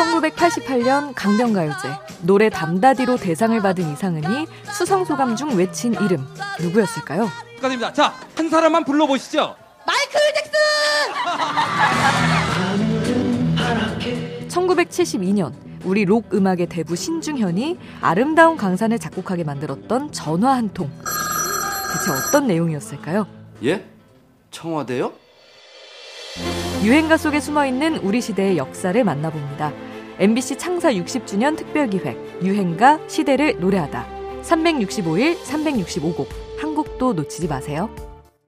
1988년 강변가요제 노래 담다디로 대상을 받은 이상은이 수상 소감 중 외친 이름 누구였을까요? 축하드립니다. 자, 한 사람만 불러보시죠. 마이클 잭슨! 1972년 우리 록 음악의 대부 신중현이 아름다운 강산을 작곡하게 만들었던 전화 한 통. 대체 어떤 내용이었을까요? 예? 청와대요? 유행가 속에 숨어 있는 우리 시대의 역사를 만나봅니다. MBC 창사 60주년 특별기획 유행가 시대를 노래하다. 365일 365곡 한 곡도 놓치지 마세요.